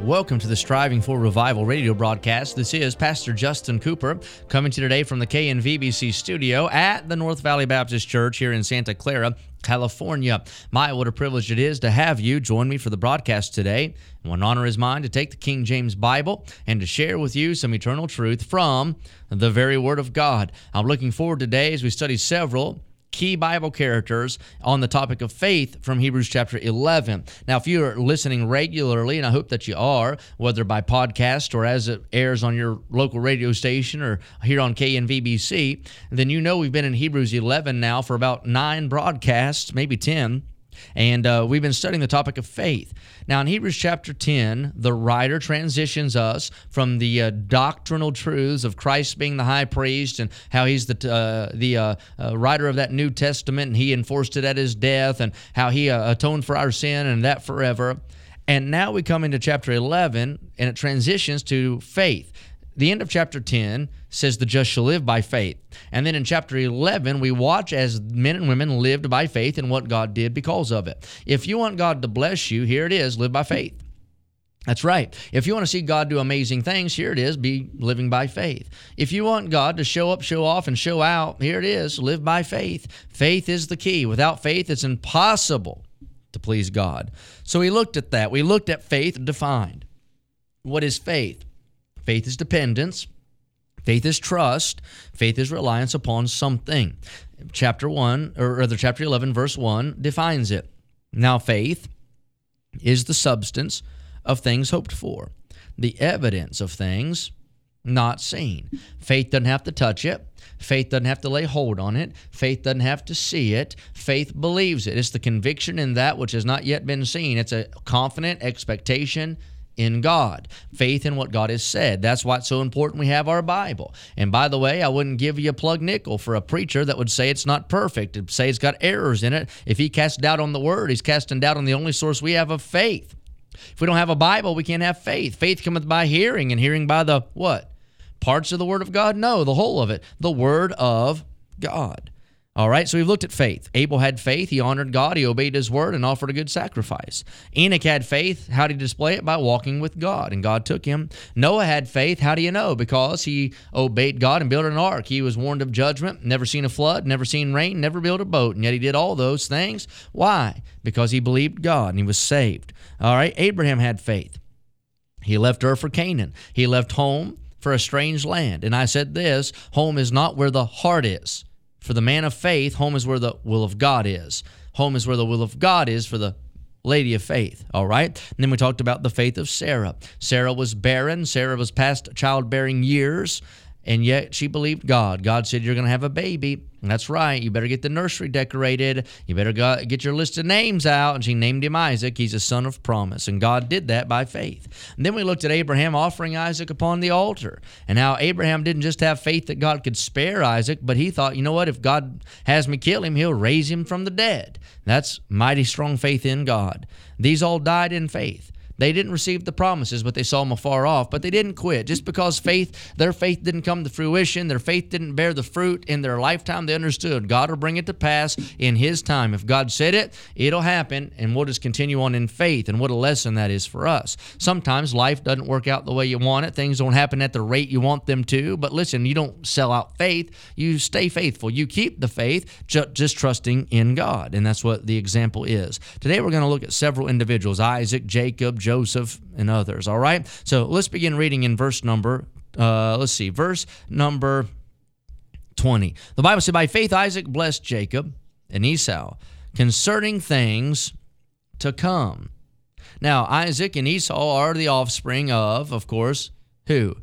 Welcome to the Striving for Revival radio broadcast. This is Pastor Justin Cooper coming to you today from the KNVBC studio at the North Valley Baptist Church here in Santa Clara, California. My, what a privilege it is to have you join me for the broadcast today. What honor is mine to take the King James Bible and to share with you some eternal truth from the very Word of God. I'm looking forward today as we study several key Bible characters on the topic of faith from Hebrews chapter 11. Now, if you are listening regularly, and I hope that you are, whether by podcast or as it airs on your local radio station or here on KNVBC, then you know we've been in Hebrews 11 now for about nine broadcasts, maybe 10. And uh, we've been studying the topic of faith. Now, in Hebrews chapter 10, the writer transitions us from the uh, doctrinal truths of Christ being the high priest and how he's the, uh, the uh, uh, writer of that New Testament and he enforced it at his death and how he uh, atoned for our sin and that forever. And now we come into chapter 11 and it transitions to faith the end of chapter 10 says the just shall live by faith. And then in chapter 11, we watch as men and women lived by faith and what God did because of it. If you want God to bless you, here it is live by faith. That's right. If you want to see God do amazing things, here it is be living by faith. If you want God to show up, show off, and show out, here it is live by faith. Faith is the key. Without faith, it's impossible to please God. So we looked at that. We looked at faith defined. What is faith? Faith is dependence. Faith is trust. Faith is reliance upon something. Chapter 1, or rather, chapter 11, verse 1 defines it. Now, faith is the substance of things hoped for, the evidence of things not seen. Faith doesn't have to touch it. Faith doesn't have to lay hold on it. Faith doesn't have to see it. Faith believes it. It's the conviction in that which has not yet been seen. It's a confident expectation in God, faith in what God has said. That's why it's so important we have our Bible. And by the way, I wouldn't give you a plug nickel for a preacher that would say it's not perfect, to say it's got errors in it. If he casts doubt on the Word, he's casting doubt on the only source we have of faith. If we don't have a Bible, we can't have faith. Faith cometh by hearing, and hearing by the what? Parts of the Word of God? No, the whole of it. The Word of God. All right, so we've looked at faith. Abel had faith. He honored God. He obeyed his word and offered a good sacrifice. Enoch had faith. How did he display it? By walking with God, and God took him. Noah had faith. How do you know? Because he obeyed God and built an ark. He was warned of judgment, never seen a flood, never seen rain, never built a boat, and yet he did all those things. Why? Because he believed God and he was saved. All right, Abraham had faith. He left Ur for Canaan. He left home for a strange land. And I said this home is not where the heart is. For the man of faith, home is where the will of God is. Home is where the will of God is for the lady of faith. All right. And then we talked about the faith of Sarah. Sarah was barren. Sarah was past childbearing years and yet she believed God. God said, You're going to have a baby. that's right. You better get the nursery decorated. You better go, get your list of names out. And she named him Isaac. He's a son of promise. And God did that by faith. And then we looked at Abraham offering Isaac upon the altar and how Abraham didn't just have faith that God could spare Isaac, but he thought, you know what? If God has me kill him, he'll raise him from the dead. That's mighty strong faith in God. These all died in faith. They didn't receive the promises, but they saw them afar off. But they didn't quit. Just because faith, their faith didn't come to fruition, their faith didn't bear the fruit in their lifetime, they understood God will bring it to pass in His time. If God said it, it'll happen, and we'll just continue on in faith. And what a lesson that is for us. Sometimes life doesn't work out the way you want it, things don't happen at the rate you want them to. But listen, you don't sell out faith, you stay faithful. You keep the faith, just trusting in God. And that's what the example is. Today we're going to look at several individuals Isaac, Jacob, Joseph. Joseph, and others. All right? So let's begin reading in verse number, uh, let's see, verse number 20. The Bible said, By faith Isaac blessed Jacob and Esau concerning things to come. Now, Isaac and Esau are the offspring of, of course, who?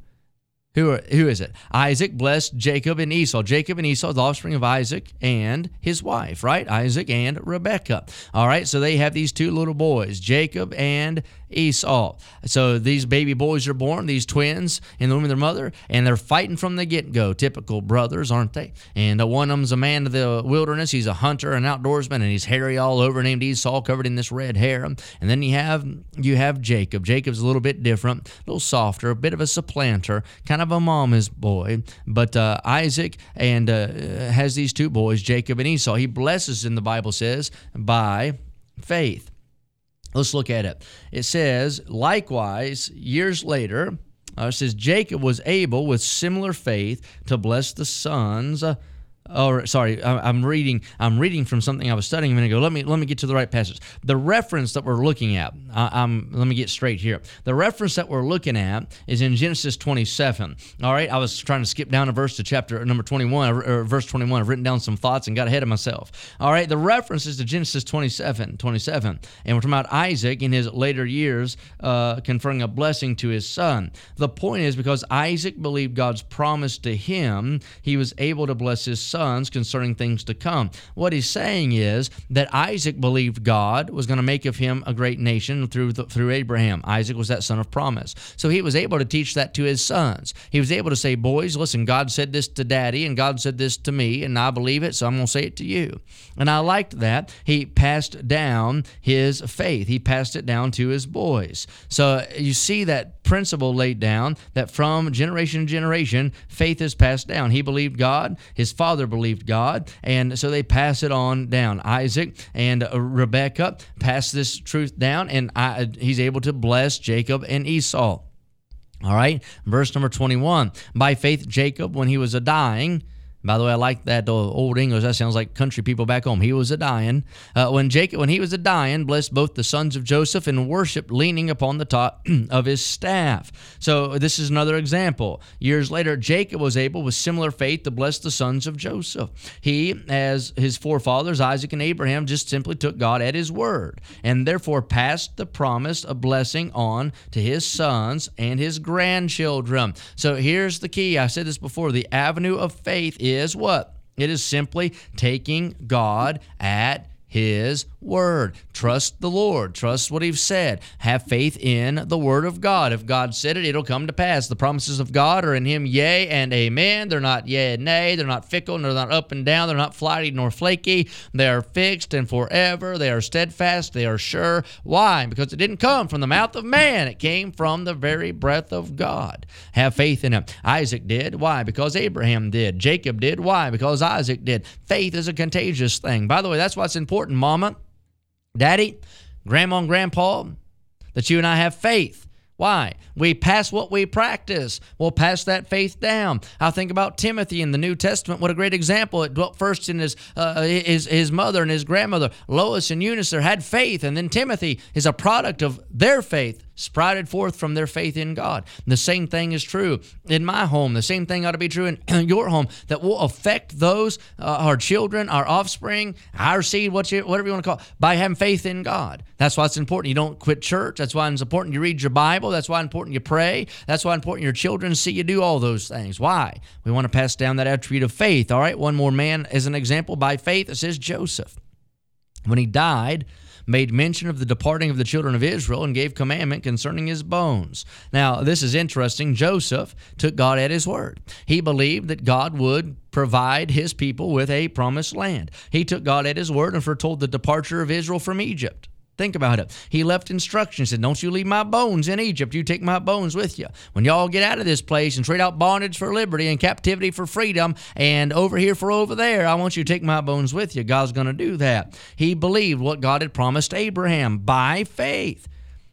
Who, are, who is it? Isaac blessed Jacob and Esau. Jacob and Esau, the offspring of Isaac and his wife, right? Isaac and Rebekah. All right, so they have these two little boys, Jacob and Esau. So these baby boys are born, these twins in the womb of their mother, and they're fighting from the get go. Typical brothers, aren't they? And uh, one of them's a man of the wilderness. He's a hunter, an outdoorsman, and he's hairy all over, named Esau, covered in this red hair. And then you have you have Jacob. Jacob's a little bit different, a little softer, a bit of a supplanter, kind of a mama's boy. But uh, Isaac and uh, has these two boys, Jacob and Esau. He blesses in the Bible says by faith. Let's look at it. It says, likewise, years later, uh, it says Jacob was able with similar faith to bless the sons. Or sorry, I'm reading. I'm reading from something I was studying a minute ago. Let me let me get to the right passage. The reference that we're looking at. I, am let me get straight here. The reference that we're looking at is in Genesis 27. All right, I was trying to skip down a verse to chapter number 21 or, verse 21. I've written down some thoughts and got ahead of myself. All right, the reference is to Genesis 27, 27, and we're talking about Isaac in his later years uh, conferring a blessing to his son. The point is because Isaac believed God's promise to him, he was able to bless his son sons concerning things to come. What he's saying is that Isaac believed God was going to make of him a great nation through the, through Abraham. Isaac was that son of promise. So he was able to teach that to his sons. He was able to say, "Boys, listen, God said this to daddy and God said this to me and I believe it, so I'm going to say it to you." And I liked that. He passed down his faith. He passed it down to his boys. So you see that principle laid down that from generation to generation, faith is passed down. He believed God, his father believed God, and so they pass it on down. Isaac and uh, Rebekah pass this truth down, and I, he's able to bless Jacob and Esau. All right, verse number 21. By faith, Jacob, when he was a dying, by the way, I like that old English. That sounds like country people back home. He was a dying. Uh, when Jacob, when he was a dying, blessed both the sons of Joseph and worshipped, leaning upon the top of his staff. So this is another example. Years later, Jacob was able, with similar faith, to bless the sons of Joseph. He, as his forefathers Isaac and Abraham, just simply took God at His word, and therefore passed the promise of blessing on to his sons and his grandchildren. So here's the key. I said this before: the avenue of faith is what? It is simply taking God at his word. Trust the Lord. Trust what He's said. Have faith in the word of God. If God said it, it'll come to pass. The promises of God are in Him, yea and amen. They're not yea and nay. They're not fickle. They're not up and down. They're not flighty nor flaky. They are fixed and forever. They are steadfast. They are sure. Why? Because it didn't come from the mouth of man. It came from the very breath of God. Have faith in Him. Isaac did. Why? Because Abraham did. Jacob did. Why? Because Isaac did. Faith is a contagious thing. By the way, that's what's important important, Mama, Daddy, Grandma, and Grandpa, that you and I have faith. Why? We pass what we practice. We'll pass that faith down. I think about Timothy in the New Testament. What a great example. It dwelt first in his, uh, his, his mother and his grandmother. Lois and Eunice had faith, and then Timothy is a product of their faith sprouted forth from their faith in God. The same thing is true in my home. The same thing ought to be true in your home that will affect those, uh, our children, our offspring, our seed, whatever you want to call it, by having faith in God. That's why it's important. You don't quit church. That's why it's important you read your Bible. That's why it's important you pray. That's why it's important your children see you do all those things. Why? We want to pass down that attribute of faith. All right, one more man as an example by faith. It says Joseph. When he died, made mention of the departing of the children of Israel and gave commandment concerning his bones. Now, this is interesting. Joseph took God at his word. He believed that God would provide his people with a promised land. He took God at his word and foretold the departure of Israel from Egypt. Think about it. He left instructions, said, Don't you leave my bones in Egypt. You take my bones with you. When y'all get out of this place and trade out bondage for liberty and captivity for freedom and over here for over there, I want you to take my bones with you. God's going to do that. He believed what God had promised Abraham by faith.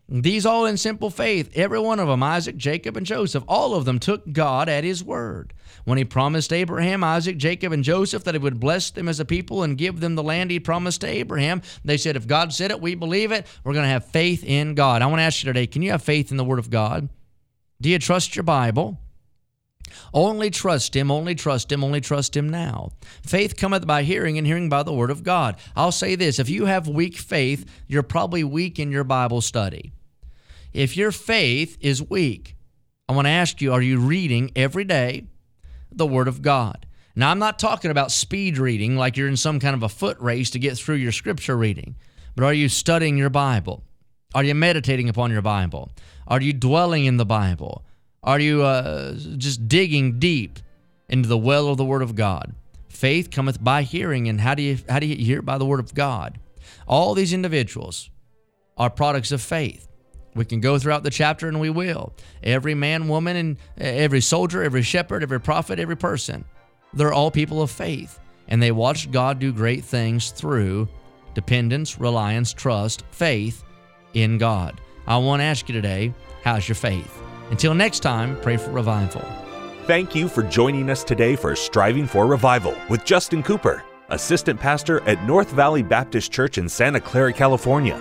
These all in simple faith, every one of them, Isaac, Jacob, and Joseph, all of them took God at his word. When he promised Abraham, Isaac, Jacob, and Joseph that he would bless them as a people and give them the land he promised to Abraham, they said, If God said it, we believe it. We're going to have faith in God. I want to ask you today can you have faith in the word of God? Do you trust your Bible? Only trust him, only trust him, only trust him now. Faith cometh by hearing, and hearing by the word of God. I'll say this if you have weak faith, you're probably weak in your Bible study. If your faith is weak, I want to ask you are you reading every day the Word of God? Now, I'm not talking about speed reading like you're in some kind of a foot race to get through your scripture reading, but are you studying your Bible? Are you meditating upon your Bible? Are you dwelling in the Bible? Are you uh, just digging deep into the well of the Word of God? Faith cometh by hearing, and how do you how do you hear by the Word of God? All these individuals are products of faith. We can go throughout the chapter, and we will. Every man, woman, and every soldier, every shepherd, every prophet, every person, they're all people of faith, and they watched God do great things through dependence, reliance, trust, faith in God. I want to ask you today, how's your faith? Until next time, pray for revival. Thank you for joining us today for Striving for Revival with Justin Cooper, Assistant Pastor at North Valley Baptist Church in Santa Clara, California.